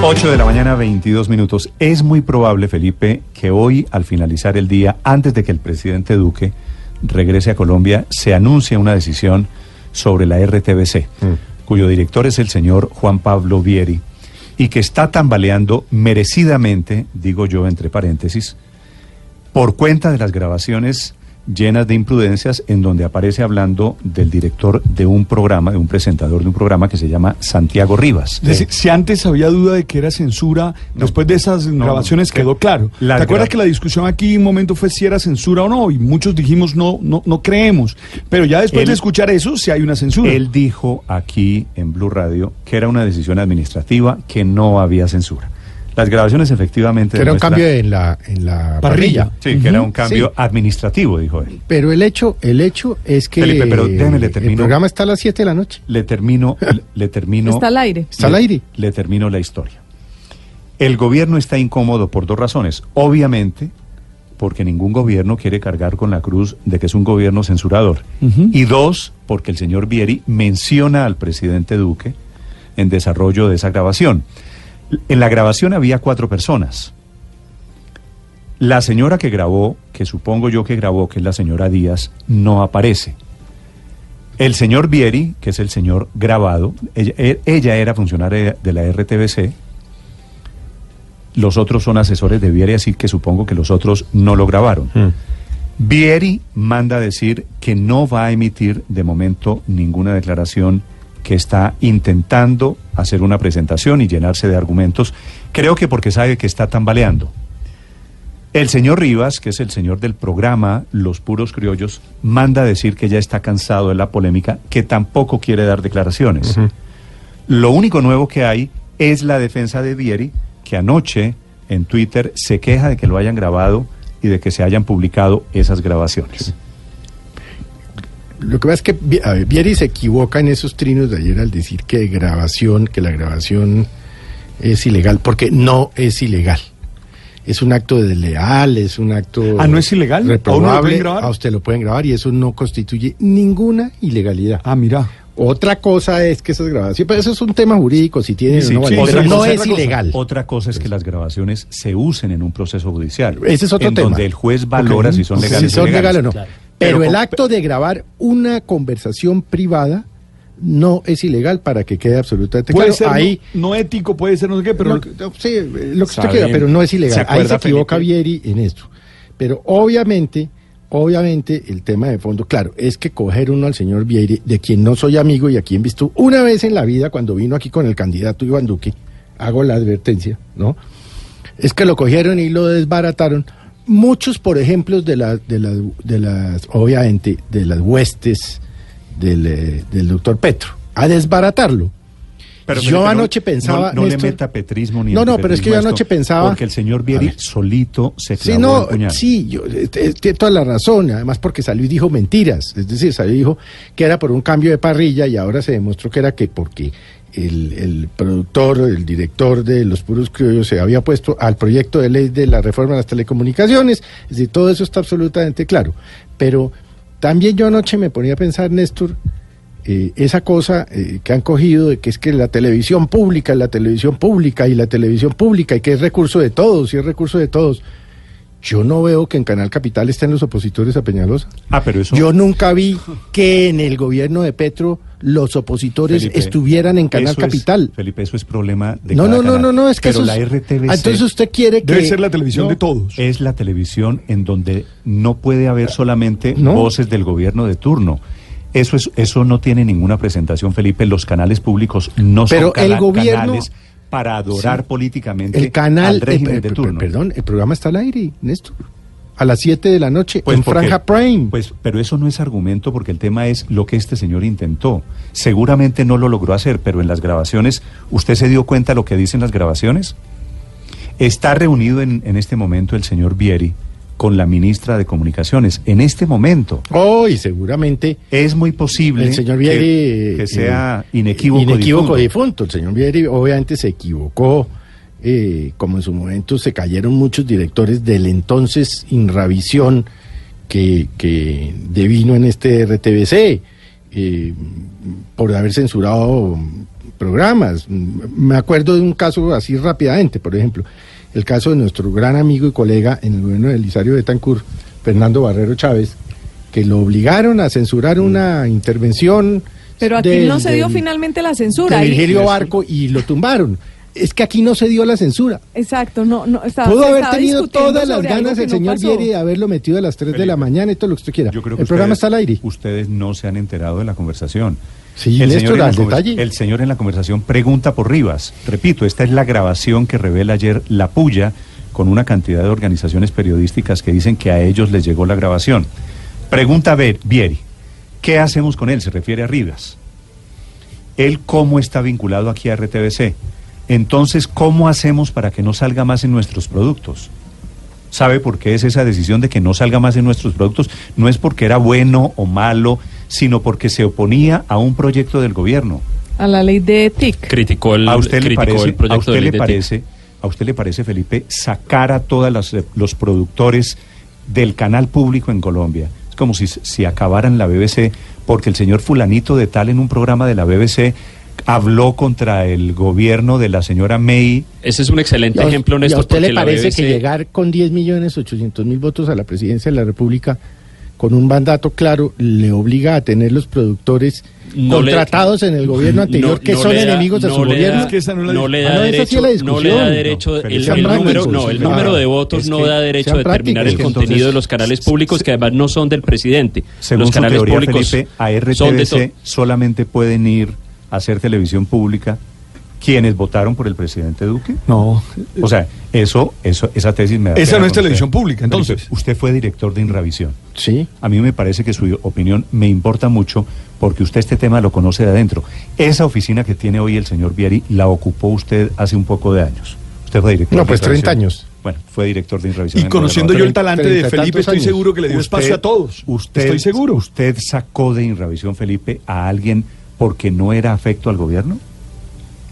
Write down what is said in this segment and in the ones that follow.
8 de la mañana, 22 minutos. Es muy probable, Felipe, que hoy, al finalizar el día, antes de que el presidente Duque regrese a Colombia, se anuncie una decisión sobre la RTBC, cuyo director es el señor Juan Pablo Vieri, y que está tambaleando merecidamente, digo yo entre paréntesis, por cuenta de las grabaciones llenas de imprudencias en donde aparece hablando del director de un programa, de un presentador de un programa que se llama Santiago Rivas. Si antes había duda de que era censura, después de esas grabaciones que- quedó claro. ¿Te acuerdas que la discusión aquí un momento fue si era censura o no? Y muchos dijimos no, no, no creemos. Pero ya después Él- de escuchar eso, si hay una censura. Él dijo aquí en Blue Radio que era una decisión administrativa, que no había censura. Las grabaciones efectivamente Que era un cambio en la, en la Parrilla. parrilla. Sí, que era un cambio sí. administrativo, dijo él. Pero el hecho, el hecho es que Felipe, pero déjeme, le el termino. programa está a las 7 de la noche. Le termino, le, le termino. Está al aire. Está al aire. Le termino la historia. El gobierno está incómodo por dos razones. Obviamente, porque ningún gobierno quiere cargar con la cruz de que es un gobierno censurador. Y dos, porque el señor Vieri menciona al presidente Duque en desarrollo de esa grabación. En la grabación había cuatro personas. La señora que grabó, que supongo yo que grabó, que es la señora Díaz, no aparece. El señor Vieri, que es el señor grabado, ella, e- ella era funcionaria de la RTBC, los otros son asesores de Vieri, así que supongo que los otros no lo grabaron. Vieri manda decir que no va a emitir de momento ninguna declaración, que está intentando hacer una presentación y llenarse de argumentos, creo que porque sabe que está tambaleando. El señor Rivas, que es el señor del programa Los Puros Criollos, manda decir que ya está cansado de la polémica, que tampoco quiere dar declaraciones. Lo único nuevo que hay es la defensa de Vieri, que anoche en Twitter se queja de que lo hayan grabado y de que se hayan publicado esas grabaciones. Lo que pasa es que a ver, Vieri se equivoca en esos trinos de ayer al decir que grabación, que la grabación es ilegal, porque no es ilegal. Es un acto de desleal, es un acto Ah, ¿no es ilegal? ¿A reprobable. grabar? A usted lo pueden grabar y eso no constituye ninguna ilegalidad. Ah, mira. Otra cosa es que esas grabaciones, pero eso es un tema jurídico, si tienen Sí, o no, sí, vale, sí, pero sí, no otra es cosa. ilegal. Otra cosa es que las grabaciones se usen en un proceso judicial. Ese es otro en tema. donde el juez valora si son legales si son legales o no. Pero, Pero el acto de grabar una conversación privada no es ilegal para que quede absolutamente Puede claro. ser Ahí, no, no ético, puede ser no sé qué, pero... lo que- no, sí, lo que usted quiera, pero no es ¿se ilegal. Ahí se equivoca Felipe? Vieri en esto. Pero obviamente, obviamente, el tema de fondo, claro, es que coger uno al señor Vieri, de quien no soy amigo y a quien visto una vez en la vida cuando vino aquí con el candidato Iván Duque, hago la advertencia, ¿no? Es que lo cogieron y lo desbarataron. Muchos, por ejemplo, de, la- de, las, de las, obviamente, de las huestes del, eh, del doctor Petro, a desbaratarlo. Pero, yo Felipe, no- anoche pensaba. No, no le meta petrismo ni No, no, pero es que yo anoche esto, pensaba. Porque el señor Vieri solito se clavó Sí, no, sí, yo, eh, eh, tiene toda la razón, además porque salió y dijo mentiras, es decir, salió y dijo que era por un cambio de parrilla y ahora se demostró que era que porque el, el productor, el director de Los Puros Criollos se había puesto al proyecto de ley de la reforma de las telecomunicaciones, es decir, todo eso está absolutamente claro, pero también yo anoche me ponía a pensar, Néstor, eh, esa cosa eh, que han cogido de que es que la televisión pública, la televisión pública y la televisión pública y que es recurso de todos y es recurso de todos. Yo no veo que en Canal Capital estén los opositores a Peñalosa. Ah, pero eso. Yo nunca vi que en el gobierno de Petro los opositores Felipe, estuvieran en Canal es- Capital. Felipe, eso es problema de No, cada no, no, canal. no, no, es que Pero eso la RTBC Ah, Entonces usted quiere que Debe ser la televisión No, de todos. es la televisión en donde no puede haber solamente No. voces del gobierno de turno. Eso es eso no tiene ninguna presentación, Felipe. Los canales públicos no Pero son cana- el gobierno- canales para adorar Sí. políticamente El canal, al régimen eh, de turno. perdón, el programa está al aire, Néstor. A las 7 de la noche Pues en porque- Franja Prime. Pues, pero eso no es argumento porque el tema es lo que este señor intentó. Seguramente no lo logró hacer, pero en las grabaciones, ¿usted se dio cuenta de lo que dicen las grabaciones? Está reunido en, en este momento el señor Vieri con la ministra de Comunicaciones. En este momento. Oh, y seguramente Es muy posible el señor que- Vieri... que, eh, sea inequívoco. inequívoco difunto. difunto. El señor Vieri obviamente se equivocó, eh, como en su momento se cayeron muchos directores del entonces Inravisión que, que devino en este RTBC eh, por haber censurado programas. Me acuerdo de un caso así rápidamente, por ejemplo, el caso de nuestro gran amigo y colega en el gobierno de Elisario Betancourt, Fernando Barrero Chávez, que lo obligaron a censurar una intervención. Pero aquí del- no se dio del- finalmente la censura. de Virgilio Barco y lo tumbaron. Es que aquí no se dio la censura. Exacto, no, no, estaba, Pudo haber estaba tenido todas las ganas el no señor. Vieri de haberlo metido a las 3 de la mañana y todo lo que usted quiera. Yo creo que el programa ustedes- está al aire. Ustedes no se han enterado de la conversación. Sí, el, Néstor, señor en la al conver- detalle. el señor en la conversación pregunta por Rivas. Repito, esta es la grabación que revela ayer La Puya con una cantidad de organizaciones periodísticas que dicen que a ellos les llegó la grabación. Pregunta Ver- Vieri, ¿qué hacemos con él? Se refiere a Rivas. ¿Él cómo está vinculado aquí a RTBC? Entonces, ¿cómo hacemos para que no salga más en nuestros productos? ¿Sabe por qué es esa decisión de que no salga más en nuestros productos? No es porque era bueno o malo, sino porque se oponía a un proyecto del gobierno. A la ley de TIC. Criticó el, ¿A usted le criticó parece, el proyecto a usted de le ley de TIC. parece, a usted le parece, Felipe, sacar a todos los productores del canal público en Colombia? Es como si, si acabaran la BBC, porque el señor fulanito de tal en un programa de la BBC habló contra el gobierno de la señora May. Ese es un excelente ¿Y a- ejemplo, ¿Y a Néstor, usted le parece BBC que llegar con 10 millones 800 mil votos a la presidencia de la República con un mandato claro le obliga a tener los productores no le- contratados en el gobierno anterior no- que no son le da- enemigos de no su le gobierno? da- Es que esa no la no le Ah, da sí derecho, es la no le da derecho, No, el, el número, prácticos, no, el número de votos Es no que da derecho a determinar prácticos. el que contenido entonces, de los canales públicos, se- que además no son del presidente. Según los su canales teoría, públicos Felipe, a son de RTBC solamente pueden ir a hacer televisión pública quienes votaron por el presidente Duque. No. O sea, eso, eso, esa tesis me da Esa no es televisión usted. pública, entonces. usted fue director de Inravisión. Sí. A mí me parece que su opinión me importa mucho porque usted este tema lo conoce de adentro. Esa oficina que tiene hoy el señor Vieri la ocupó usted hace un poco de años. Usted fue director No, de pues, Inravisión. 30 años. Bueno, fue director de Inravisión. Y en conociendo yo el talante de Felipe, estoy años. seguro que le dio espacio a todos. Usted, Estoy seguro. ¿Usted sacó de Inravisión, Felipe, a alguien porque no era afecto al gobierno?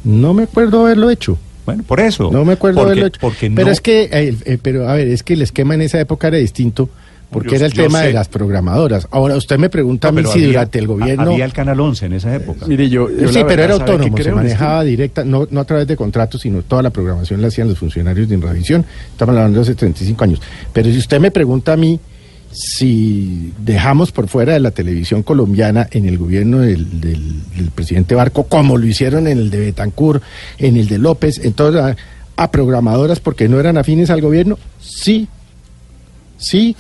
No me acuerdo haberlo hecho. Bueno, por eso. No me acuerdo porque, haberlo hecho. Porque pero no- es que, eh, eh, pero a ver, es que el esquema en esa época era distinto porque Yo- era el tema sé. de las programadoras. Ahora usted me pregunta No, a mí si había- durante el gobierno... Había el Canal 11 en esa época. Mire, yo, yo sí, pero era verdad, ¿sabe autónomo, se manejaba directa, no, no a través de contratos, sino toda la programación la hacían los funcionarios de Inravisión. Estamos hablando de hace 35 años. Pero si usted me pregunta a mí si dejamos por fuera de la televisión colombiana en el gobierno del, del- del presidente Barco, como lo hicieron en el de Betancourt, en el de López, en todas a, a programadoras porque no eran afines al gobierno, sí, sí,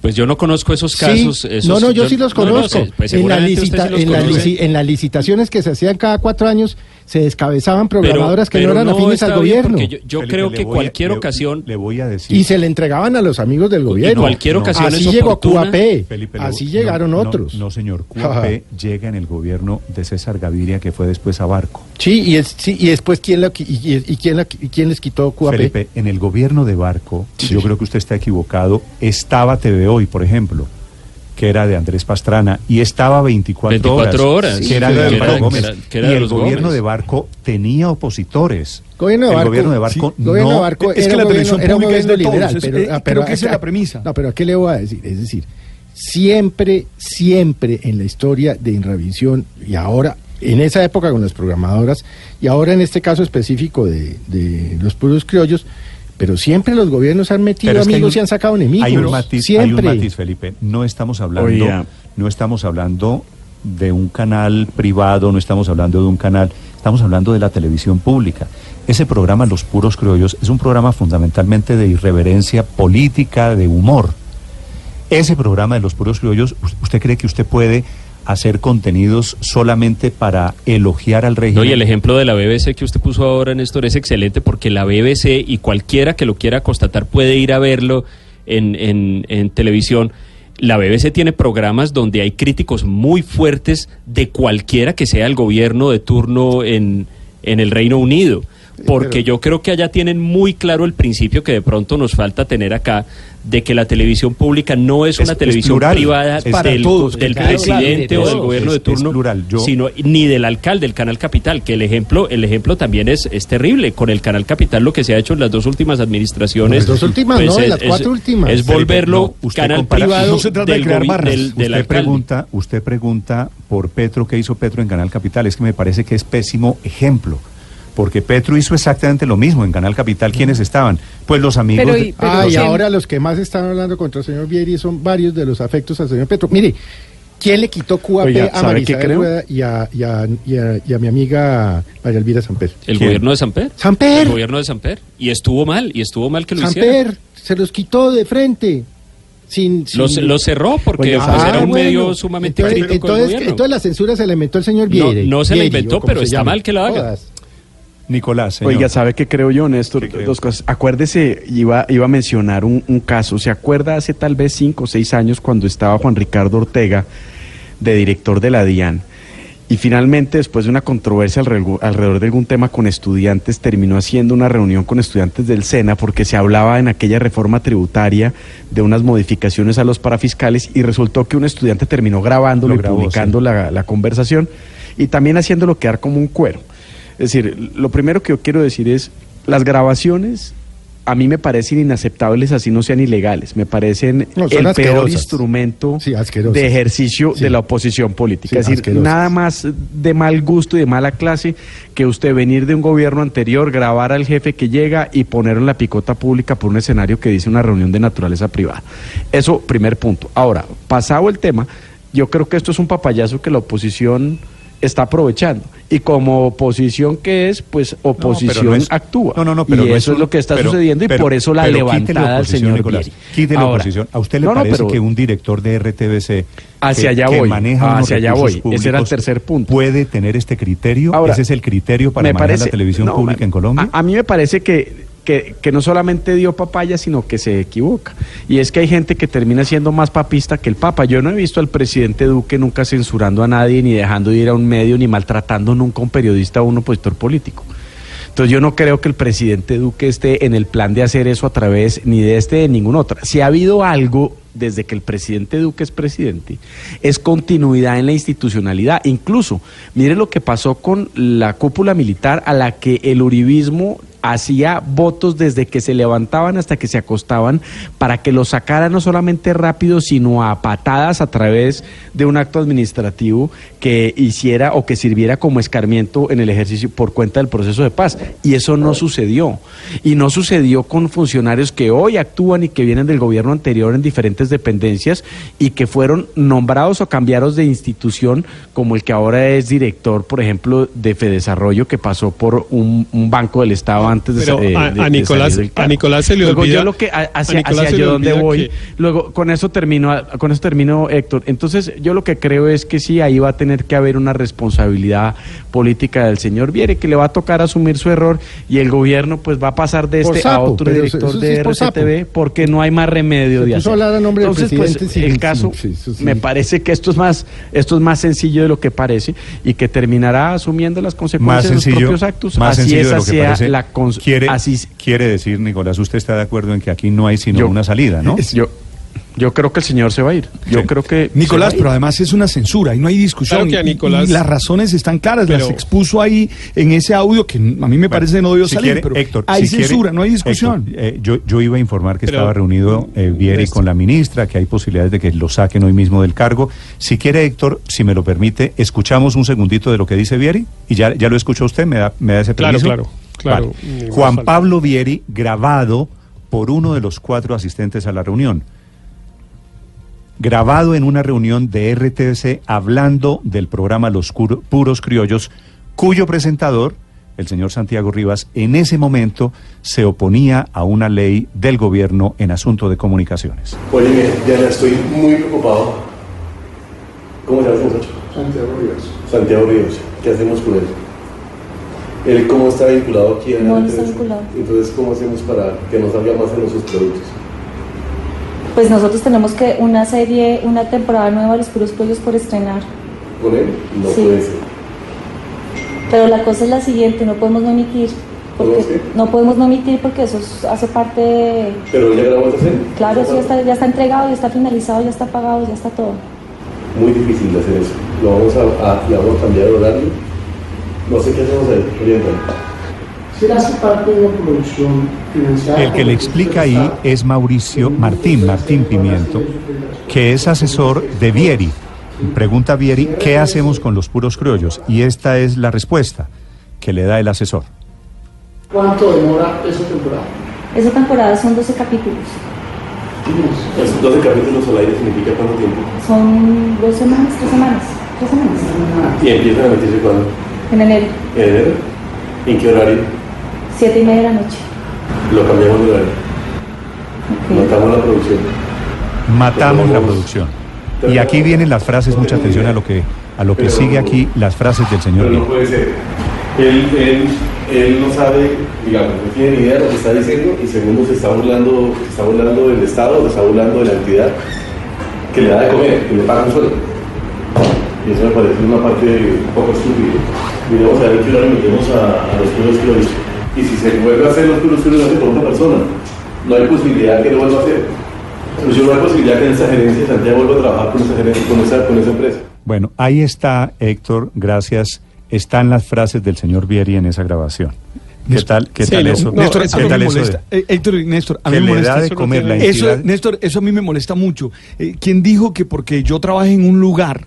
Pues yo no conozco esos Sí. casos. esos- no, no, yo, sí los no, no, conozco. pues la licita- los la en las licitaciones que se hacían cada cuatro años, se descabezaban Pero- programadoras que pero no eran afines al gobierno. Yo, yo Felipe, creo que a- cualquier le- ocasión Le voy a decir. Y se le entregaban a los amigos del gobierno. cualquier ocasión Así es llegó oportuna. Felipe, le- Así llegaron no, otros. No, señor. QAP llega en el gobierno de César Gaviria, que fue después a Barco. Sí, y, es- sí, y después, ¿quién, la, qui- y, y- y quién, la- y quién les quitó QAP? Felipe, en el gobierno de Barco, Sí. yo creo que usted está equivocado, estaba TV Hoy, por ejemplo, que era de Andrés Pastrana, y estaba 24, 24 horas, que era de Álvaro era- Gómez. que era- que era y el gobierno Gómez. de Barco tenía opositores. Gobierno de el Barco, gobierno de Barco sí, gobierno no... de Barco Es que la televisión gobierno- era un pública es de gobierno todos, liberal, es- pero, eh, ah, creo que ¿a esa es la premisa. No, pero ¿a qué le voy a decir? Es decir, siempre, siempre en la historia de Inravisión y ahora, en esa época con las programadoras y ahora en este caso específico de, de los puros criollos, pero siempre los gobiernos han metido amigos un- y han sacado enemigos. Hay un matiz, siempre. hay un matiz, Felipe. No estamos hablando, Oiga. no estamos hablando de un canal privado, no estamos hablando de un canal, estamos hablando de la televisión pública. Ese programa, Los Puros Criollos, es un programa fundamentalmente de irreverencia política, de humor. Ese programa de Los Puros Criollos, ¿us- ¿usted cree que usted puede hacer contenidos solamente para elogiar al No, régimen? y el ejemplo de la BBC que usted puso ahora, Néstor, es excelente porque la BBC y cualquiera que lo quiera constatar puede ir a verlo en, en, en televisión, la BBC tiene programas donde hay críticos muy fuertes de cualquiera que sea el gobierno de turno en, en el Reino Unido. Porque yo creo que allá tienen muy claro el principio que de pronto nos falta tener acá, de que la televisión pública no es Es- una es televisión plural, privada es del, para todos, del claro, presidente claro, o de del gobierno de turno, plural. Yo- sino ni del alcalde del Canal Capital, que el ejemplo, el ejemplo también es, es terrible. Con el Canal Capital lo que se ha hecho en las dos últimas administraciones. Las dos últimas, no, en las cuatro últimas. Es volverlo No, usted canal compara- privado no se trata de del, crear gobi- barras. del, del usted alcalde. pregunta, usted pregunta por Petro, ¿qué hizo Petro en Canal Capital? Es que me parece que es pésimo ejemplo. Porque Petro hizo exactamente lo mismo en Canal Capital. ¿Quiénes estaban? Pues los amigos. Pero de- y- pero Ah, y ahora los que más están hablando contra el señor Vieri son varios de los afectos al señor Petro. Mire, ¿quién le quitó QAP Oiga, a ¿sabe qué Marisabel creo? Rueda y a, y, a, y, a, y a mi amiga María Elvira Samper? El ¿Quién? gobierno de Samper. Samper. El gobierno de Samper. Y estuvo mal, y estuvo mal que lo hiciera. Samper se los quitó de frente. Sin, sin- Lo, lo cerró porque pues, Ah, era un bueno. medio sumamente entonces, crítico entonces, entonces la censura se la inventó el señor Vieri. no se la Vieri, inventó, o como pero está mal que lo haga. Nicolás, señor. Oiga, ¿sabe qué creo yo, Néstor? Dos cosas. Acuérdese, iba, iba a mencionar un, un caso. ¿Se acuerda hace tal vez cinco o seis años cuando estaba Juan Ricardo Ortega de director de la DIAN? Y finalmente, después de una controversia alrededor, de algún tema con estudiantes, terminó haciendo una reunión con estudiantes del SENA porque se hablaba en aquella reforma tributaria de unas modificaciones a los parafiscales y resultó que un estudiante terminó grabándolo Lo y publicando la, la conversación y también haciéndolo quedar como un cuero. Es decir, lo primero que yo quiero decir es, las grabaciones a mí me parecen inaceptables así no sean ilegales, me parecen No, el peor instrumento Sí, de ejercicio Sí. de la oposición política. Sí, es decir, asquerosas. nada más de mal gusto y de mala clase que usted venir de un gobierno anterior, grabar al jefe que llega y ponerlo en la picota pública por un escenario que dice una reunión de naturaleza privada. Eso, primer punto. Ahora, pasado el tema, yo creo que esto es un papayazo que la oposición está aprovechando. Y como oposición que es, pues oposición no es- actúa. No, no, no, pero y no eso es, un- lo que está pero- sucediendo y pero- por eso la levantada oposición, señor Nicolás, Vieri. Ahora, oposición. ¿A usted le no, no, parece pero- que un director de RTBC Hacia que, allá que voy, maneja hacia allá voy. Ese era el tercer punto. puede tener este criterio? Ahora, ¿Ese es el criterio para manejar parece- la televisión no, pública en Colombia? A, a mí me parece que, que, no solamente dio papaya, sino que se equivoca. Y es que hay gente que termina siendo más papista que el papa. Yo no he visto al presidente Duque nunca censurando a nadie, ni dejando de ir a un medio, ni maltratando nunca a un periodista o un opositor político. Entonces yo no creo que el presidente Duque esté en el plan de hacer eso a través ni de este ni de ningún otro. Si ha habido algo desde que el presidente Duque es presidente, es continuidad en la institucionalidad. Incluso, mire lo que pasó con la cúpula militar a la que el uribismo hacía votos desde que se levantaban hasta que se acostaban para que lo sacara no solamente rápido, sino a patadas a través de un acto administrativo que hiciera o que sirviera como escarmiento en el ejercicio por cuenta del proceso de paz. Y eso no sucedió. Y no sucedió con funcionarios que hoy actúan y que vienen del gobierno anterior en diferentes dependencias y que fueron nombrados o cambiados de institución, como el que ahora es director, por ejemplo, de Fedesarrollo, que pasó por un, un banco del Estado antes de, Pero a- de- a de Nicolás- a. Nicolás se le Luego olvida- yo lo que a- a hacia, hacia yo donde voy, que- luego con eso termino, con eso termino Héctor. Entonces yo lo que creo es que sí ahí va a tener que haber una responsabilidad política del señor Viere que le va a tocar asumir su error y el gobierno pues va a pasar de Por este a otro director eso sí de sapo. RCTV porque no hay más remedio Se de a hacer. Nombre del Entonces, pues, sí, el caso sí, eso sí. me parece que esto es más esto es más sencillo de lo que parece y que terminará asumiendo las más consecuencias de sus sencillo, propios actos. más así sencillo esa de lo que sea parece. la quiere, así quiere decir, Nicolás, usted está de acuerdo en que aquí no hay sino Yo- una salida, ¿no? yo yo creo que el señor se va a ir. Yo Sí. creo que Nicolás, pero además es una censura y no hay discusión. Claro que a Y- Nicolás- y las razones están claras, las expuso ahí en ese audio que a mí me parece no debió Si salir, quiere, pero Héctor, hay si quiere- censura, no hay discusión. Héctor, eh, yo, yo iba a informar que Pero- estaba reunido eh, Vieri con la ministra, que hay posibilidades de que lo saquen hoy mismo del cargo. Si quiere, Héctor, si me lo permite, escuchamos un segundito de lo que dice Vieri y ya, ya lo escuchó usted, me da, me da ese Claro, permiso. claro, claro. Vale. Más Juan. Pablo Vieri, grabado por uno de los cuatro asistentes a la reunión. Grabado en una reunión de RTC hablando del programa Los Puros Criollos, cuyo presentador, el señor Santiago Rivas, en ese momento se oponía a una ley del gobierno en asunto de comunicaciones. Oye, Diana, estoy muy preocupado. ¿Cómo se llama muchacho? Santiago Rivas. Santiago Rivas. ¿Qué hacemos con él? ¿Él cómo está vinculado aquí a No, no está vinculado. Entonces, ¿cómo hacemos para que no salga más en nuestros productos? Pues nosotros tenemos que una serie, una temporada nueva de Los Puros Pollos por estrenar. ¿Con él? No Sí. puede ser. Pero la cosa es la siguiente, no podemos no emitir. Porque no podemos no emitir porque eso es- hace parte de... Pero ya grabó esa serie. Claro, eso ya está, ya está entregado, ya está finalizado, ya está pagado, ya está todo. Muy difícil de hacer eso. Lo vamos a, a- le vamos a cambiar el horario. No sé qué hacemos ahí. Oriéntame. Él hace parte de una producción financiada. El que le explica ahí es Mauricio Martín, Martín Pimiento, que es asesor de Vieri. Pregunta a Vieri, ¿qué hacemos con los puros criollos? Y esta es la respuesta que le da el asesor. ¿Cuánto demora esa temporada? Esa temporada son 12 capítulos. Esos 12 capítulos al aire significa cuánto tiempo. Son dos semanas, tres semanas, tres semanas. Y empiezan a emitirse cuándo. En enero, ¿En enero? ¿En qué horario? Siete y media de la noche. Lo cambiamos de horario. Matamos la producción. Matamos la producción. Y aquí vienen las frases, mucha atención a lo que a lo que sigue aquí, las frases del señor Pero no puede ser. Él, él, él no sabe, digamos, no tiene ni idea de lo que está diciendo y segundo se está burlando, se está burlando del Estado, se está burlando de la entidad que le da de comer, que le paga un sueldo. Y eso me parece una parte un poco estúpida. Miremos a ver qué hora metemos a, a los puros criollos. Y si se vuelve a hacer los criollos, lo hace por otra persona. No hay posibilidad que lo vuelva a hacer. No hay posibilidad que en esa gerencia de Santiago vuelva a trabajar con esa, gerencia, con esa, con esa empresa. Bueno, ahí está, Héctor, gracias. Están las frases del señor Vieri en esa grabación. ¿Qué tal, qué Sí, tal no, eso? Néstor, ¿Qué tal me eso de- molesta. Eh, Héctor y Néstor, a mí me le molesta. da de Eso no comer la tiene- eso? Néstor, eso a mí me molesta mucho. Eh, ¿Quién dijo que porque yo trabajé en un lugar,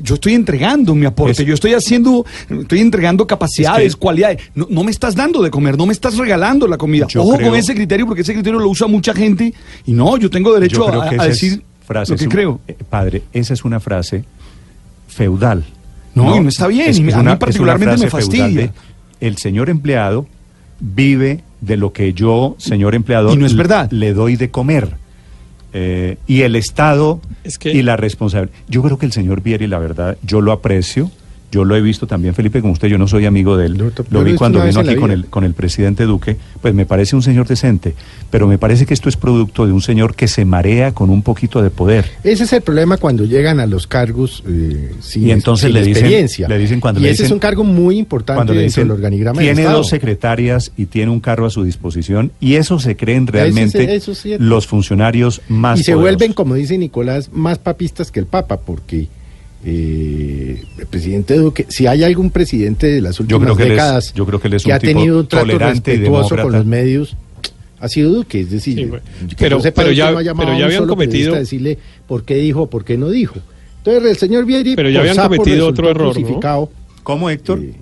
yo estoy entregando mi aporte, Es- yo estoy haciendo, estoy entregando capacidades, Es que- cualidades. No, no me estás dando de comer, no me estás regalando la comida. Yo Ojo creo- con ese criterio, porque ese criterio lo usa mucha gente y no, yo tengo derecho Yo a, decir frase, lo que un- creo. eh, padre, esa es una frase feudal. No, y no está bien, y a mí particularmente me fastidia. de, el señor empleado vive de lo que yo, señor empleador, Y no es verdad. le doy de comer. Eh, y el Estado Es que- y la responsabilidad. Yo creo que el señor Vieri, la verdad, yo lo aprecio. Yo lo he visto también, Felipe, como usted, yo no soy amigo de él. Lo vi cuando vino aquí con el, con el presidente Duque. Pues me parece un señor decente. Pero me parece que esto es producto de un señor que se marea con un poquito de poder. Ese es el problema cuando llegan a los cargos eh, sin, Y entonces sin le dicen- experiencia. le dicen cuando y le ese es un cargo muy importante Cuando le dicen, del organigrama tiene dos secretarias y tiene un cargo a su disposición, y eso se creen realmente es los funcionarios más y se poderosos. vuelven, como dice Nicolás, más papistas que el Papa, porque eh, el presidente Duque, si hay algún presidente de las Yo últimas creo que él es- décadas yo creo que es que ha tenido un trato respetuoso con los medios, ha sido Duque, es decir, Sí, bueno. que Pero- sepa, pero ya- no ha llamado pero ya habían cometido- decirle por qué dijo, por qué no dijo. Entonces el señor Vieri, Pero ya habían cometido otro error, ¿no? ¿Cómo, Héctor? Eh,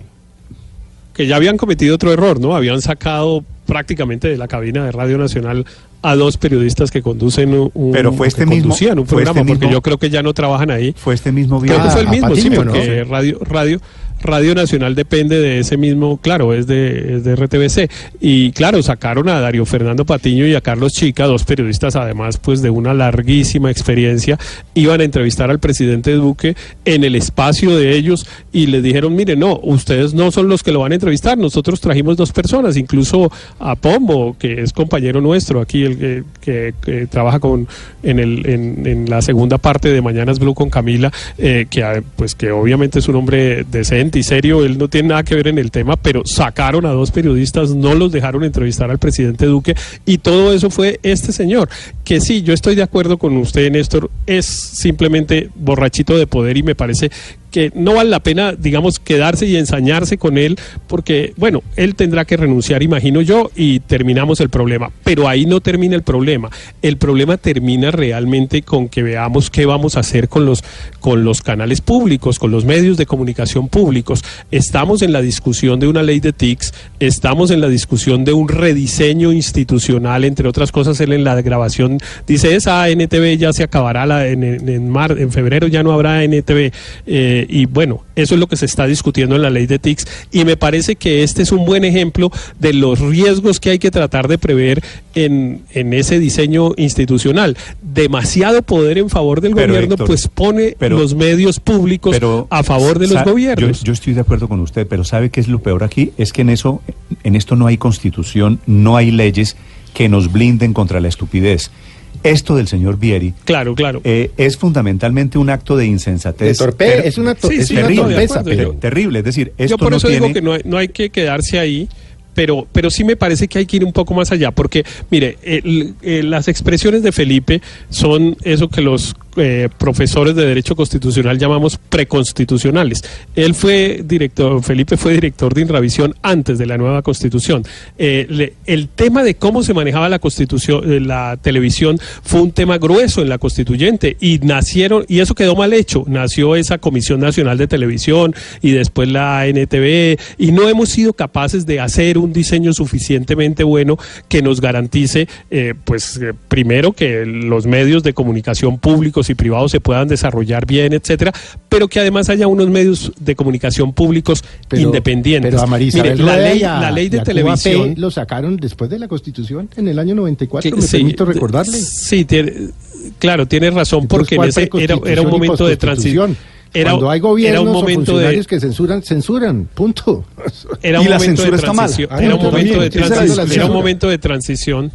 que ya habían cometido otro error, ¿no? Habían sacado prácticamente de la cabina de Radio Nacional a dos periodistas que conducen un, Pero fue este que mismo- conducían un este programa porque mismo- yo creo que ya no trabajan ahí. Fue este mismo Creo Vieri. que fue el a mismo, sí, Patiño, Radio Radio Radio Nacional depende de ese mismo, claro, es de, es de RTBC. Y claro, sacaron a Darío Fernando Patiño y a Carlos Chica, dos periodistas además pues de una larguísima experiencia, iban a entrevistar al presidente Duque en el espacio de ellos y les dijeron, mire, no, ustedes no son los que lo van a entrevistar, nosotros trajimos dos personas, incluso a Pombo, que es compañero nuestro aquí, que trabaja con en, el, en, en la segunda parte de Mañanas Blue con Camila, eh, que ah, pues que obviamente es un hombre decente y serio, él no tiene nada que ver en el tema, pero sacaron a dos periodistas, no los dejaron entrevistar al presidente Duque y todo eso fue este señor, que sí, yo estoy de acuerdo con usted, Néstor, es simplemente borrachito de poder y me parece que no vale la pena, digamos, quedarse y ensañarse con él, porque, bueno, él tendrá que renunciar, imagino yo, y terminamos el problema. Pero ahí no termina el problema. El problema termina realmente con que veamos qué vamos a hacer con los, con los canales públicos, con los medios de comunicación públicos. Estamos en la discusión de una ley de TICS, estamos en la discusión de un rediseño institucional, entre otras cosas, él en la grabación dice, esa NTV ya se acabará la- en, en, mar- en febrero, ya no habrá NTV. Eh, y bueno, eso es lo que se está discutiendo en la ley de TICS y me parece que este es un buen ejemplo de los riesgos que hay que tratar de prever en, en ese diseño institucional. Demasiado poder en favor del Pero, gobierno Héctor, pues pone pero- los medios públicos pero a favor de los gobiernos. Yo, yo estoy de acuerdo con usted, pero ¿sabe qué es lo peor aquí? Es que en eso, en esto no hay constitución, no hay leyes que nos blinden contra la estupidez. Esto del señor Vieri Claro, claro. eh, es fundamentalmente un acto de insensatez. De torpe- ter- es una to- Sí, es sí, una terrible, torpeza, acuerdo, pero terrible. Es decir, esto Yo por no eso tiene... digo que no hay, no hay que quedarse ahí, pero, pero sí me parece que hay que ir un poco más allá, porque, mire, el- las expresiones de Felipe son eso que los eh, profesores de Derecho Constitucional llamamos preconstitucionales. Él fue director, Felipe fue director de Inravisión antes de la nueva Constitución. Eh, el tema de cómo se manejaba la Constitución, eh, la televisión, fue un tema grueso en la Constituyente y nacieron, y eso quedó mal hecho, nació esa Comisión Nacional de Televisión y después la NTV, y no hemos sido capaces de hacer un diseño suficientemente bueno que nos garantice, eh, pues, primero que los medios de comunicación públicos y privados se puedan desarrollar bien, etcétera, pero que además haya unos medios de comunicación públicos Pero- independientes. Pero a María Mire, la ley, y a- la ley y de televisión P lo sacaron después de la Constitución en el año 94, que- me sí, permito de- recordarle. Sí, tiene, claro, tiene razón, Entonces, porque en ¿cuál ese era, era un y momento de transición. Era, Cuando hay era gobiernos un o momento de, funcionarios que censuran, censuran, punto. era Y un la momento de censura está mal. transición. Ah, Era un momento de era la transición. Era un censura. momento de transición.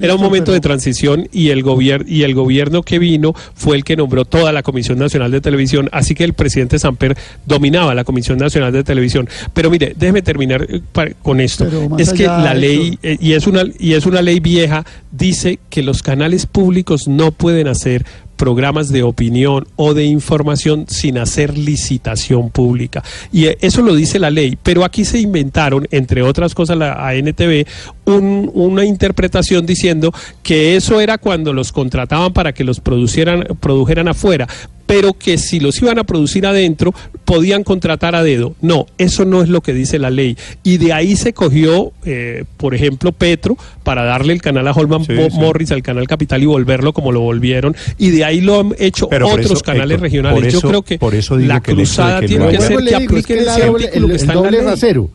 Era un momento de transición y el gobierno y el gobierno que vino fue el que nombró toda la Comisión Nacional de Televisión, así que el presidente Samper dominaba la Comisión Nacional de Televisión. Pero mire, déjeme terminar eh, con esto. Es que la ley eh, y es una y es una ley vieja dice que los canales públicos no pueden hacer programas de opinión o de información sin hacer licitación pública. Y eh, eso lo dice la ley, pero aquí se inventaron, entre otras cosas, la ANTV, un- una interpretación diciendo que eso era cuando los contrataban para que los producieran, produjeran afuera pero que si los iban a producir adentro podían contratar a dedo. No, eso no es lo que dice la ley. Y de ahí se cogió, eh, por ejemplo, Petro para darle el canal a Holman Sí, Bo- sí. Morris, al canal Capital y volverlo como lo volvieron. Y de ahí lo han hecho Pero otros eso, canales Héctor, regionales. Yo creo que por eso digo la cruzada que tiene que ser que apliquen ese artículo el, que el está en la doble ley. rasero.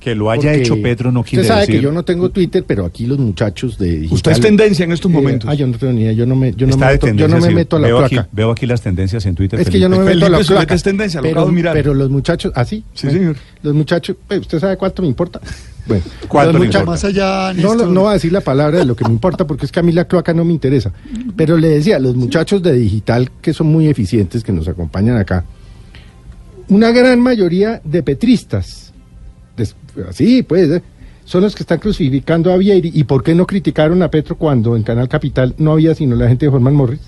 Que lo haya Porque hecho Petro no quiere Usted sabe decir... que yo no tengo Twitter, pero aquí los muchachos de digital... Usted es tendencia en estos Eh, momentos. ah, yo no tengo ni idea, yo no me, yo no me meto, yo no me meto a la veo aquí, veo aquí las tendencias en Twitter. Es que yo no me Felipe. meto a la Felipe placa. es tendencia, lo pero, acabo de mirar. pero los muchachos, ¿así? Sí, señor. Los muchachos, eh, ¿usted sabe cuánto me importa? Bueno, ¿Cuánto importa? Más allá, No, Néstor. no va a decir la palabra de lo que me importa porque es que a mí la cloaca no me interesa. Pero le decía, los muchachos de digital que son muy eficientes, que nos acompañan acá, una gran mayoría de petristas, así pues, eh, son los que están crucificando a Vieri. ¿Y por qué no criticaron a Petro cuando en Canal Capital no había sino la gente de Forman Morris?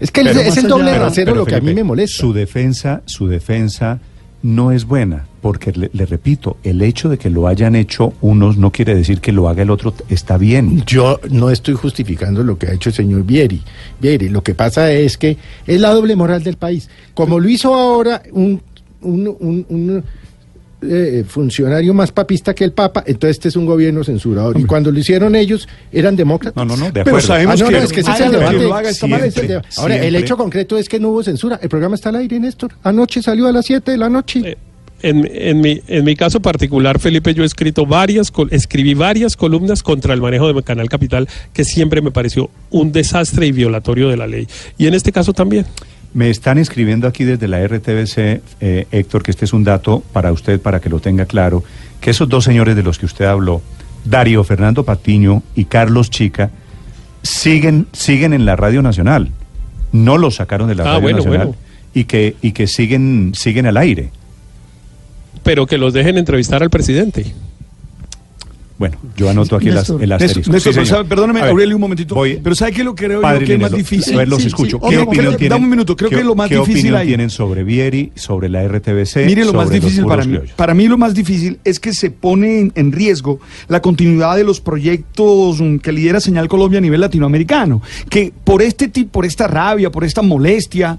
Es que Pero es, el doble allá- rasero Pero, lo que a mí me molesta. Su defensa, su defensa no es buena, porque le, le repito, el hecho de que lo hayan hecho unos no quiere decir que lo haga el otro está bien. Yo no estoy justificando lo que ha hecho el señor Vieri. Vieri, lo que pasa es que es la doble moral del país. Como lo hizo ahora un, un, un- un, eh, funcionario más papista que el Papa, entonces este es un gobierno censurador. Y cuando lo hicieron ellos, eran demócratas. No, no, no, de Pero acuerdo. sabemos Ah, no, que, no, es que ese es haga el lo que debate. Ahora, el hecho concreto es que no hubo censura. El programa está al aire, Néstor. Anoche salió a las 7 de la noche. Eh, En, en mi, en mi caso particular, Felipe, yo he escrito varias, col- escribí varias columnas contra el manejo de Canal Capital, que siempre me pareció un desastre y violatorio de la ley. Y en este caso también. Me están escribiendo aquí desde la RTBC, eh, Héctor, que este es un dato para usted, para que lo tenga claro, que esos dos señores de los que usted habló, Darío Fernando Patiño y Carlos Chica, siguen, siguen en la Radio Nacional. No los sacaron de la Ah, Radio bueno, Nacional bueno. y que, y que siguen, siguen al aire. Pero que los dejen entrevistar al presidente. Bueno, yo anoto aquí las, Néstor. el Néstor, asterisco. Néstor, Sí, pero sabe- perdóneme, ver, Aurelio, un momentito. voy- pero ¿sabe qué lo creo Padre yo que es más difícil? A ver, los Sí, escucho. sí. ¿Qué opinión creo- tienen? dame un minuto, creo que lo más ¿qué difícil opinión ahí- tienen sobre Vieri, sobre la RTBC? Mire, lo más difícil para mí, criollos? para mí lo más difícil es que se pone en, en riesgo la continuidad de los proyectos mm, que lidera Señal Colombia a nivel latinoamericano, que por este tipo, por esta rabia, por esta molestia,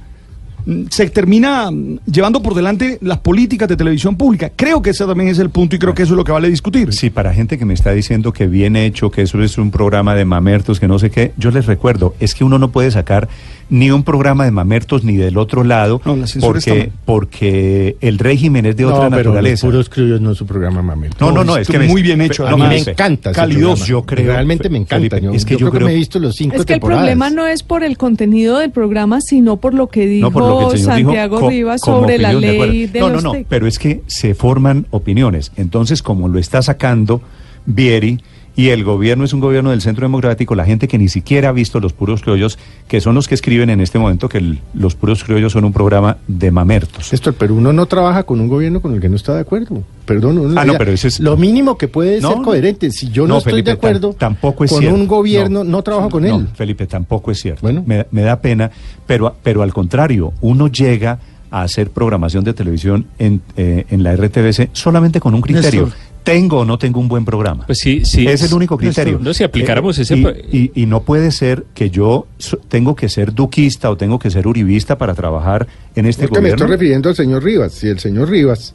se termina mm, llevando por delante las políticas de televisión pública. Creo que ese también es el punto y creo que eso es lo que vale discutir. Sí, para gente que me está diciendo que bien hecho, que eso es un programa de mamertos, que no sé qué, yo les recuerdo, es que uno no puede sacar ni un programa de mamertos ni del otro lado, No, la censura está porque, porque el régimen es de no, otra pero los naturaleza. puros criollos no es su programa, mami. No, no, no, es que me- muy bien hecho. A mí me encanta calidoso. Yo creo, Realmente me encanta. Felipe, yo, es que yo yo creo que me he visto los cinco Es que el temporadas. problema no es por el contenido del programa, sino por lo que dijo No, por lo que el señor dijo Santiago co- Rivas como sobre la opinión, de ley de No, los no, no, pero es que se forman opiniones. Entonces, como lo está sacando Vieri y el gobierno es un gobierno del centro democrático, la gente que ni siquiera ha visto los puros criollos, que son los que escriben en este momento que el- los puros criollos son un programa de mamertos. Esto, pero uno no trabaja con un gobierno con el que no está de acuerdo. Perdón, uno Ah, no, pero ese es- lo mínimo que puede No, ser coherente. Si yo no, no, estoy Felipe, de acuerdo tam- tampoco es con cierto. un gobierno, no, trabajo con él. Felipe, tampoco es cierto. Me, me da pena, pero, pero al contrario, uno llega a hacer programación de televisión en, eh, en la RTBC solamente con un criterio. Néstor. ¿Tengo o no tengo un buen programa? Pues sí, sí. Es el único criterio. No, si aplicáramos Eh, ese... y, y- y no puede ser que yo so- tengo que ser duquista o tengo que ser uribista para trabajar en este Porque me gobierno. estoy refiriendo al señor Rivas. Si el señor Rivas,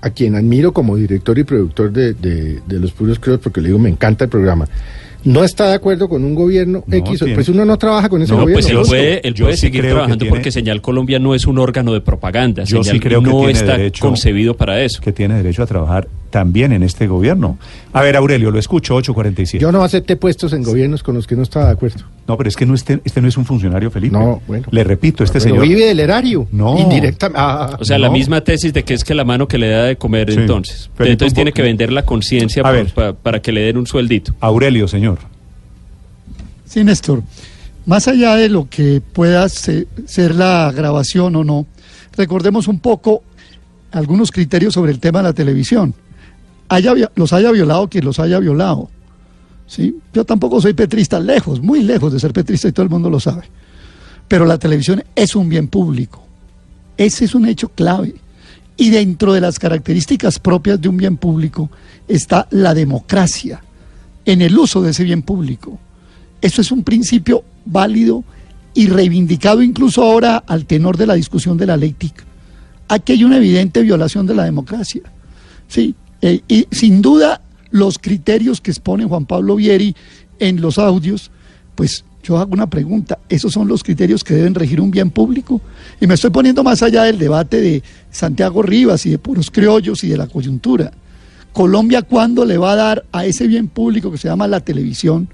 a quien admiro como director y productor de, de- de Los Puros Creos, porque le digo, me encanta el programa, no está de acuerdo con un gobierno X, tiene- pues uno no trabaja con ese No, gobierno. pues él puede, él yo puede sí seguir trabajando tiene- porque Señal Colombia no es un órgano de propaganda. Yo sí Señal creo que no tiene está derecho- concebido para eso. Que tiene derecho a trabajar también en este gobierno. A ver, Aurelio, lo escucho, 847. Yo no acepté puestos en gobiernos con los que no estaba de acuerdo. No, pero es que no este, este no es un funcionario, Felipe. No, bueno. Le repito, este Pero señor... vive del erario. No. Indirectamente. Ah, O sea, la misma tesis de que es que la mano que le da de comer Sí. entonces. Felipe, entonces tiene que vender la conciencia A por- ver. pa- para que le den un sueldito. Aurelio, señor. Sí, Néstor. Más allá de lo que pueda se- ser la grabación o no, recordemos un poco algunos criterios sobre el tema de la televisión. Haya, los haya violado quien los haya violado. ¿sí? Yo tampoco soy petrista, lejos, muy lejos de ser petrista y todo el mundo lo sabe. Pero la televisión es un bien público. Ese es un hecho clave. Y dentro de las características propias de un bien público está la democracia en el uso de ese bien público. Eso es un principio válido y reivindicado incluso ahora al tenor de la discusión de la ley TIC. Aquí hay una evidente violación de la democracia. Sí, eh, y sin duda los criterios que expone Juan Pablo Vieri en los audios, pues yo hago una pregunta, ¿esos son los criterios que deben regir un bien público? Y me estoy poniendo más allá del debate de Santiago Rivas y de puros criollos y de la coyuntura. Colombia, ¿cuándo le va a dar a ese bien público que se llama la televisión?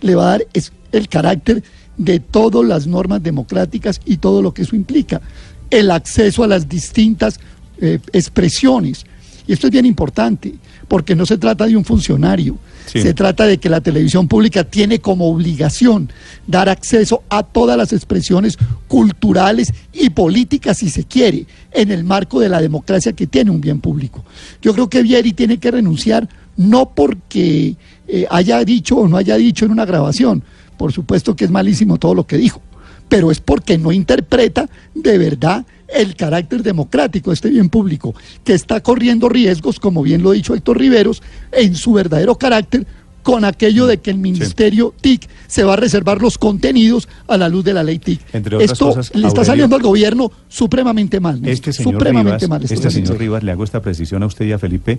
Le va a dar es el carácter de todas las normas democráticas y todo lo que eso implica. El acceso a las distintas eh, expresiones. Y esto es bien importante, porque no se trata de un funcionario, Sí. se trata de que la televisión pública tiene como obligación dar acceso a todas las expresiones culturales y políticas, si se quiere, en el marco de la democracia que tiene un bien público. Yo creo que Vieri tiene que renunciar no porque eh, haya dicho o no haya dicho en una grabación, por supuesto que es malísimo todo lo que dijo, pero es porque no interpreta de verdad el carácter democrático de este bien público, que está corriendo riesgos, como bien lo ha dicho Héctor Riveros, en su verdadero carácter con aquello de que el ministerio TIC se va a reservar los contenidos a la luz de la ley TIC. Entre otras Esto cosas, le está Aurelio- saliendo al gobierno supremamente mal. Néstor, Este señor supremamente Rivas, mal. este es señor. Rivas, le hago esta precisión a usted y a Felipe,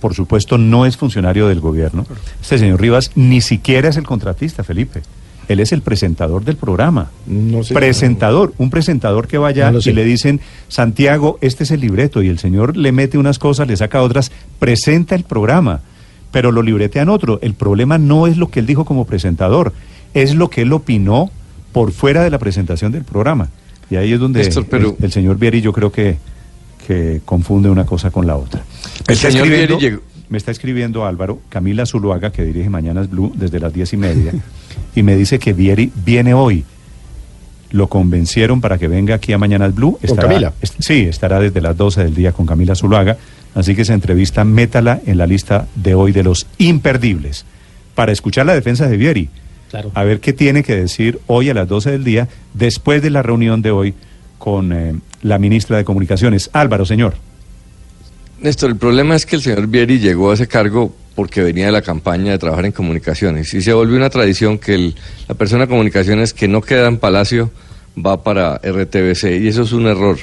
por supuesto no es funcionario del gobierno. Este señor Rivas ni siquiera es el contratista, Felipe. Él es el presentador del programa. No sé. presentador, un presentador que vaya No y le dicen, Santiago, este es el libreto, y el señor le mete unas cosas, le saca otras, presenta el programa, pero lo libretean otro. El problema no es lo que él dijo como presentador, es lo que él opinó por fuera de la presentación del programa. Y ahí es donde Néstor, pero- el, el señor Vieri yo creo que, que confunde una cosa con la otra. El señor Vieri llegó- me está escribiendo Álvaro, Camila Zuluaga, que dirige Mañanas Blue desde las diez y media, y me dice que Vieri viene hoy. Lo convencieron para que venga aquí a Mañanas Blue. ¿Con Camila? est- sí, estará desde las 12 del día con Camila Zuluaga. Así que esa entrevista, métala en la lista de hoy de los imperdibles. Para escuchar la defensa de Vieri. Claro. A ver qué tiene que decir hoy a las 12 del día, después de la reunión de hoy con eh, la ministra de Comunicaciones. Álvaro, señor. Néstor, el problema es que el señor Vieri llegó a ese cargo porque venía de la campaña de trabajar en comunicaciones y se volvió una tradición que la persona de comunicaciones que no queda en Palacio va para RTBC y eso es un error.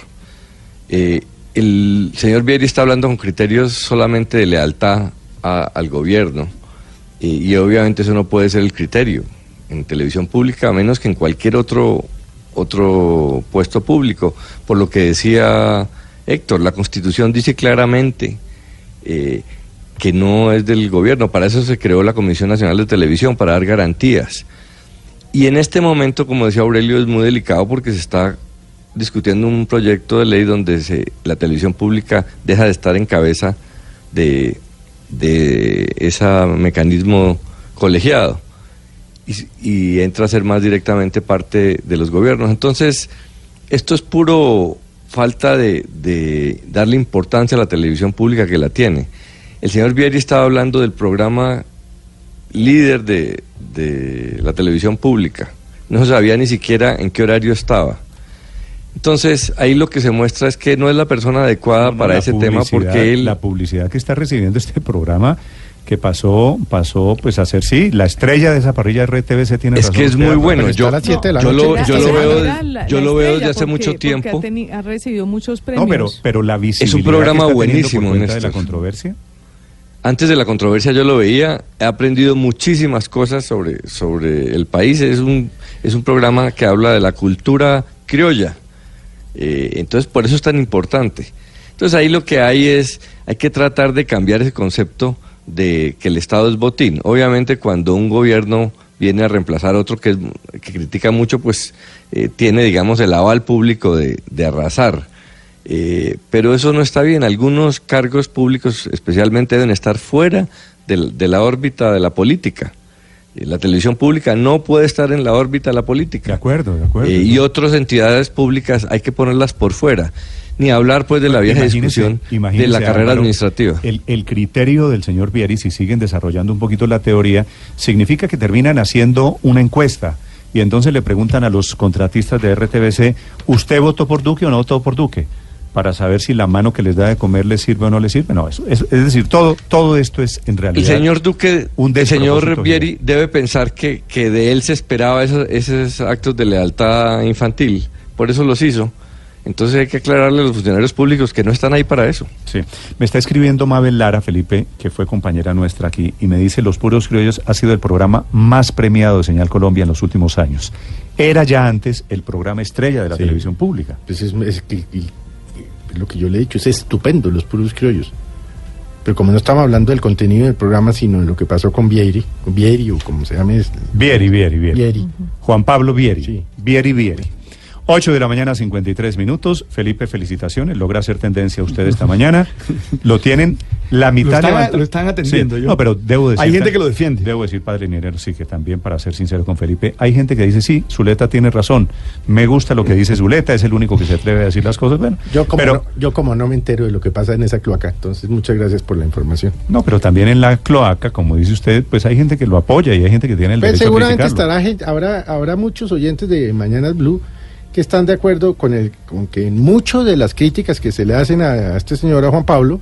Eh, el señor Vieri está hablando con criterios solamente de lealtad a- al gobierno y obviamente eso no puede ser el criterio en televisión pública a menos que en cualquier otro otro puesto público. Por lo que decía Héctor, la Constitución dice claramente eh, que no es del gobierno. Para eso se creó la Comisión Nacional de Televisión, para dar garantías. Y en este momento, como decía Aurelio, es muy delicado porque se está discutiendo un proyecto de ley donde se, la televisión pública deja de estar en cabeza de, de ese mecanismo colegiado y, entra a ser más directamente parte de los gobiernos. Entonces, esto es puro falta de darle importancia a la televisión pública que la tiene. El señor Vieri estaba hablando del programa líder de, de la televisión pública. No sabía ni siquiera en qué horario estaba. Entonces, ahí lo que se muestra es que no es la persona adecuada No, para ese tema porque él... La publicidad que está recibiendo este programa que pasó, pasó pues a ser, sí, la estrella de esa parrilla de RTBC tiene Es razón que es muy bueno. Yo, yo lo, yo lo veo, la- yo la lo veo desde hace porque- mucho tiempo. Ha, recibido muchos premios. No, pero, pero la visibilidad Es un programa que está teniendo buenísimo, por cuenta de la controversia. Antes de la controversia yo lo veía, he aprendido muchísimas cosas sobre, sobre el país. Es un, es un programa que habla de la cultura criolla. Eh, entonces, por eso es tan importante. Entonces, ahí lo que hay es, hay que tratar de cambiar ese concepto de que el Estado es botín. Obviamente, cuando un gobierno viene a reemplazar otro que, que critica mucho, pues eh, tiene, digamos, el aval público de, de arrasar. Eh, pero eso no está bien. Algunos cargos públicos especialmente deben estar fuera de la órbita de la política. Eh, La televisión pública no puede estar en la órbita de la política. De acuerdo, de acuerdo. Eh, y otras entidades públicas hay que ponerlas por fuera. Ni hablar pues de la vieja Imagínese- discusión de la carrera Álvaro, administrativa. El, el criterio del señor Vieri, si siguen desarrollando un poquito la teoría, significa que terminan haciendo una encuesta y entonces le preguntan a los contratistas de RTBC, ¿usted votó por Duque o no votó por Duque? Para saber si la mano que les da de comer les sirve o no les sirve. No, eso, es, es decir, todo, todo esto es en El realidad. señor Duque, un el señor Vieri debe pensar que, que de él se esperaba esos, esos actos de lealtad infantil. Por eso los hizo. Entonces hay que aclararle a los funcionarios públicos que no están ahí para eso. Sí. Me está escribiendo Mabel Lara, Felipe, que fue compañera nuestra aquí, y me dice, Los Puros Criollos ha sido el programa más premiado de Señal Colombia en los últimos años. Era ya antes el programa estrella de la Sí. televisión pública. Pues es, es que- y- y lo que yo le he dicho es estupendo, los puros criollos. Pero como no estamos hablando del contenido del programa, sino de lo que pasó con Vieri, con Vieri o como se llame. Vieri, Vieri, Vieri. Vieri. Juan Pablo Vieri. Vieri, Vieri. 8 de la mañana, 53 minutos. Felipe, felicitaciones. Logra hacer tendencia usted esta mañana. Lo tienen la mitad están- levanta- lo están atendiendo, Sí. yo. No, pero debo decir. Hay gente que lo defiende. Debo decir, padre Linero, sí, que también, para ser sincero con Felipe, hay gente que dice, sí, Zuleta tiene razón. Me gusta lo que dice Zuleta, es el único que se atreve a decir las cosas. Bueno, Yo como, pero, no, yo como no me entero de lo que pasa en esa cloaca, entonces muchas gracias por la información. no, pero también en la cloaca, como dice usted, pues hay gente que lo apoya y hay gente que tiene el Pues derecho a seguramente criticarlo. estará gente- habrá, habrá muchos oyentes de Mañanas Blue que están de acuerdo con el con que en mucho de las críticas que se le hacen a, a este señor a Juan Pablo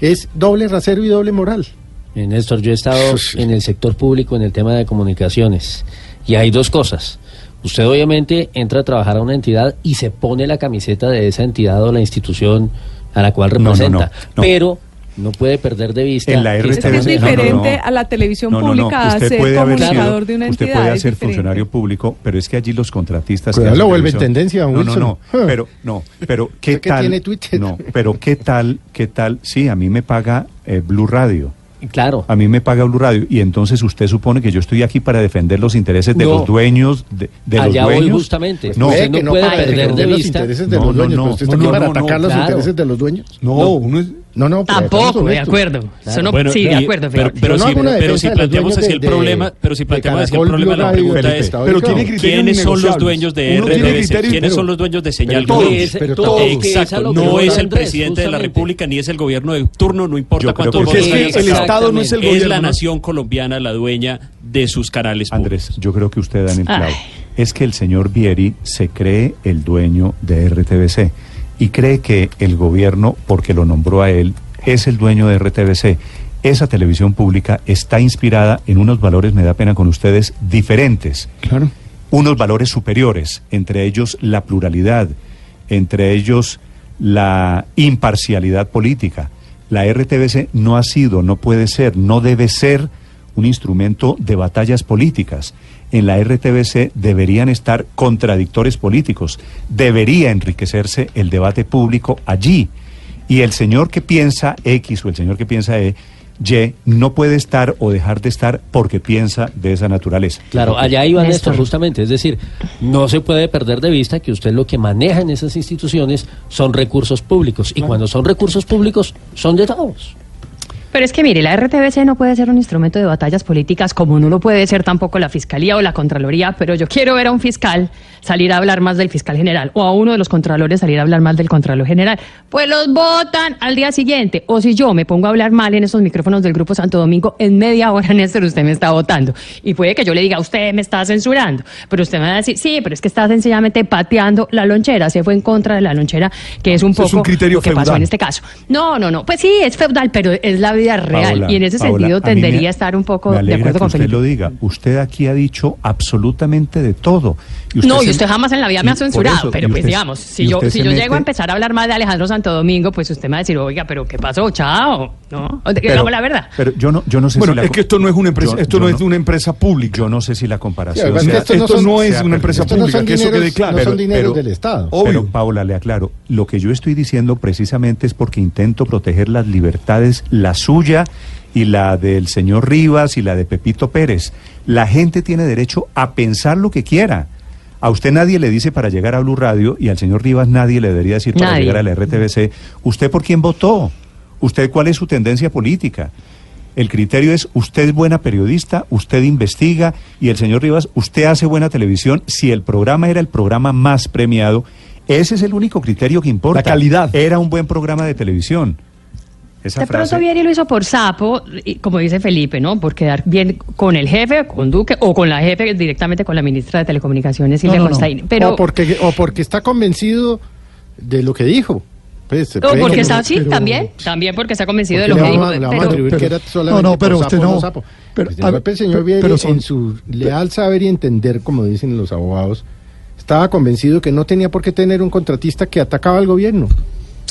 es doble rasero y doble moral. Eh, Néstor, yo he estado en el sector público en el tema de comunicaciones y hay dos cosas. Usted obviamente entra a trabajar a una entidad y se pone la camiseta de esa entidad o la institución a la cual No, no, representa, no, no. pero no puede perder de vista En la que esta Es no, no, diferente no. a la televisión No, no, no. pública a Usted ser puede haber comunicador sido- de una usted puede es ser diferente. funcionario público, pero es que allí los contratistas. Que lo vuelve en tendencia, don No, no, Wilson. no. Ah. Pero, no, pero ¿qué tal? tiene Twitter. No, pero ¿qué tal? ¿Qué tal? Sí, a mí me paga eh, Blue Radio. Claro. A mí me paga Blue Radio y entonces usted supone que yo estoy aquí para defender los intereses de No. los dueños de, de los Allá voy dueños. justamente. No, Usted no puede para perder de los vista- intereses de No, los no, dueños, no, pero usted está no, aquí no, para no, atacar los claro. intereses de los dueños. No, uno es... No, no, pero Tampoco, de acuerdo. Eso no- Bueno, sí, de acuerdo. pero, pero si, pero si planteamos así el de- problema, pero si planteamos así el problema, la pregunta Felipe, es Pero criterios ¿quiénes son los dueños de criterios, ¿Quiénes pero- son los dueños de señal todos, Colombia? pero todos. Es Exacto, no es el Andrés, presidente de la. República ni es el gobierno de turno, no importa cuántos votos Es que el. Estado no es el Es gobierno, la ¿no? nación colombiana la dueña de sus canales Andrés, yo creo que usted da en el clavo. Es que el señor Vieri se cree el dueño de RTBC y cree que el gobierno, porque lo nombró a él, es el dueño de RTBC. Esa televisión pública está inspirada en unos valores, me da pena con ustedes, diferentes. Claro. Unos valores superiores, entre ellos la pluralidad, entre ellos la imparcialidad política. La RTBC no ha sido, no puede ser, no debe ser un instrumento de batallas políticas. En la RTBC deberían estar contradictores políticos, debería enriquecerse el debate público allí. Y el señor que piensa X o el señor que piensa E, Y no puede estar o dejar de estar porque piensa de esa naturaleza. Claro, allá iba Néstor. Justamente, es decir, no se puede perder de vista que usted lo que maneja en esas instituciones son recursos públicos y cuando son recursos públicos son de todos. Pero es que mire, la RTBC no puede ser un instrumento de batallas políticas como no lo puede ser tampoco la Fiscalía o la Contraloría, pero yo quiero ver a un fiscal salir a hablar más del fiscal general o a uno de los contralores salir a hablar más del contralor general. Pues los votan al día siguiente. O si yo me pongo a hablar mal en esos micrófonos del Grupo Santo Domingo, en media hora, Néstor, usted me está votando. Y puede que yo le diga, usted me está censurando. Pero usted me va a decir, sí, pero es que está sencillamente pateando la lonchera. Se fue en contra de la lonchera, que es un poco es un criterio lo que pasó feudal. en este caso. No, no, no. Pues sí, es feudal, pero es la vida real. Paola, y en ese Paola, sentido a mí me- tendería a estar un poco de acuerdo que con usted Felipe. lo diga. Usted aquí ha dicho absolutamente de todo. Y no, y usted jamás en la vida me ha censurado, eso, pero pues usted- digamos, si yo, si yo mete- llego a empezar a hablar más de Alejandro Santo Domingo, pues usted me va a decir, oiga, pero ¿qué pasó? Chao, ¿no? Pero- Digamos la verdad. Pero yo no, yo no sé Bueno, si la es que esto no es una empresa, yo- esto yo no, es una empresa pública. Yo no sé si la comparación. Sí, además sea- que esto no Esto son- no es una empresa pública, que eso quede claro. no son dineros del Estado. Pero Paula, le aclaro, lo que yo estoy diciendo precisamente es porque intento proteger las libertades, la suya y la del señor Rivas y la de Pepito Pérez. La gente tiene derecho a pensar lo que quiera. A usted nadie le dice para llegar a Blue Radio y al señor Rivas nadie le debería decir para Nadie. llegar a la RTBC. ¿Usted por quién votó? ¿Usted cuál es su tendencia política? El criterio es usted es buena periodista, usted investiga y el señor Rivas, usted hace buena televisión. Si el programa era el programa más premiado, ese es el único criterio que importa. La calidad. Era un buen programa de televisión. Esa De frase. pronto Vieri lo hizo por sapo, y como dice Felipe, ¿no? Por quedar bien con el jefe, con Duque, o con la jefe directamente con la ministra de Telecomunicaciones, Silvia No, no, no. Pero, o, porque, o porque está convencido de lo que dijo. Pues, se o puede porque que está, no- sí, pero- también, también porque está convencido de lo que vamos dijo. pero- atribuir que era solamente no, no, pero usted sapo, no. no sapo. Pero, Pues, a ver, el señor pero- Vieri, pero son- en su leal saber y entender, como dicen los abogados, estaba convencido que no tenía por qué tener un contratista que atacaba al gobierno.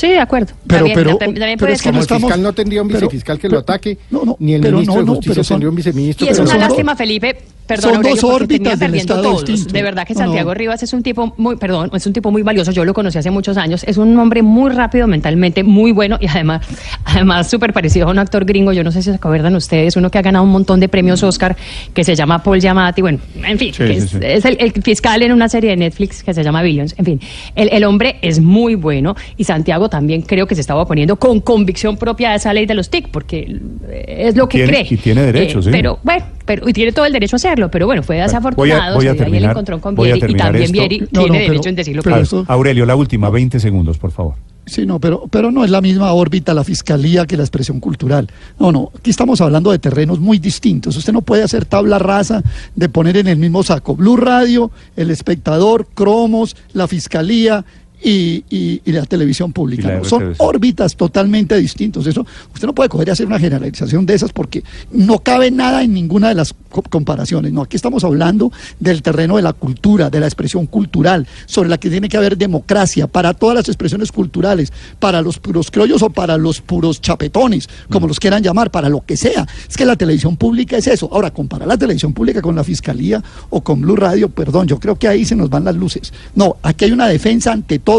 Sí, de acuerdo. Pero- también, pero- también pero puede es que estamos- fiscal no tendría un pero- vicefiscal que lo pero- ataque, no, no, ni el pero ministro no, de no, Justicia pero son- tendría un viceministro. Y es pero una lástima, Felipe. Perdón, son dos órbitas del Estado todos. De verdad que no. Santiago Rivas es un tipo muy, perdón, es un tipo muy valioso. Yo lo conocí hace muchos años. Es un hombre muy rápido mentalmente, muy bueno y además, además súper parecido a un actor gringo. Yo no sé si se acuerdan ustedes, uno que ha ganado un montón de premios Oscar, que se llama Paul Giamatti. Bueno, en fin, Sí, que sí, es, sí. es el, el fiscal en una serie de Netflix que se llama Billions. En fin, el, el hombre es muy bueno y Santiago también creo que se estaba oponiendo con convicción propia a esa ley de los TIC, porque es lo que Tiene- cree. y tiene derecho, Eh. Pero bueno, pero, y tiene todo el derecho a hacerlo, pero bueno, fue Voy a- desafortunado. voy a se dio ahí el terminar- encontrón con voy a Vieri y terminar también esto. Vieri No, tiene no, pero- derecho en decir lo que Aurelio, la última, 20 segundos, por favor. Sí, no, pero, pero no es la misma órbita la fiscalía que la expresión cultural. No, no, aquí estamos hablando de terrenos muy distintos. Usted no puede hacer tabla rasa de poner en el mismo saco Blue Radio, el espectador, Cromos, la fiscalía. Y, y- y la televisión pública. Y la ¿no? Son órbitas totalmente distintos. Eso, usted no puede coger y hacer una generalización de esas porque no cabe nada en ninguna de las co- comparaciones. No, aquí estamos hablando del terreno de la cultura, de la expresión cultural, sobre la que tiene que haber democracia para todas las expresiones culturales, para los puros criollos o para los puros chapetones, como los quieran llamar, para lo que sea. Es que la televisión pública es eso. Ahora, comparar la televisión pública con la fiscalía o con Blue Radio, perdón, yo creo que ahí se nos van las luces. No, aquí hay una defensa ante todo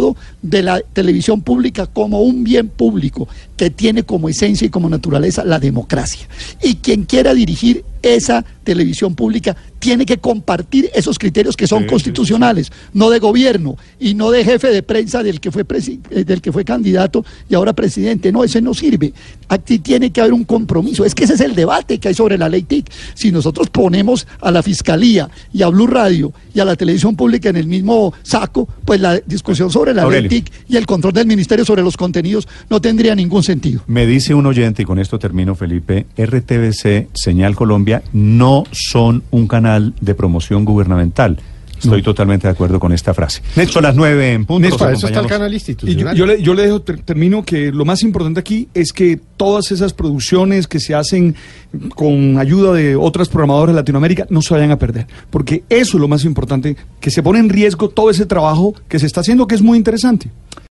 de la televisión pública como un bien público que tiene como esencia y como naturaleza la democracia. Y quien quiera dirigir esa televisión pública tiene que compartir esos criterios que son Sí, sí, constitucionales, no de gobierno y no de jefe de prensa del que fue eh, del que fue candidato y ahora presidente. No, ese no sirve. Aquí tiene que haber un compromiso. Es que ese es el debate que hay sobre la ley TIC. Si nosotros ponemos a la fiscalía y a Blue Radio y a la televisión pública en el mismo saco, pues la discusión sobre la Aurelio. ley TIC y el control del ministerio sobre los contenidos no tendría ningún sentido. Me dice un oyente, y con esto termino, Felipe, RTBC, Señal Colombia, no son un canal de promoción gubernamental. Estoy totalmente de acuerdo con esta frase. Son las nueve en punto. Néstor, para eso está el canal Y yo, institucional. yo le, yo le dejo, ter- termino que lo más importante aquí es que todas esas producciones que se hacen con ayuda de otras programadoras de Latinoamérica no se vayan a perder. Porque eso es lo más importante, que se pone en riesgo todo ese trabajo que se está haciendo, que es muy interesante.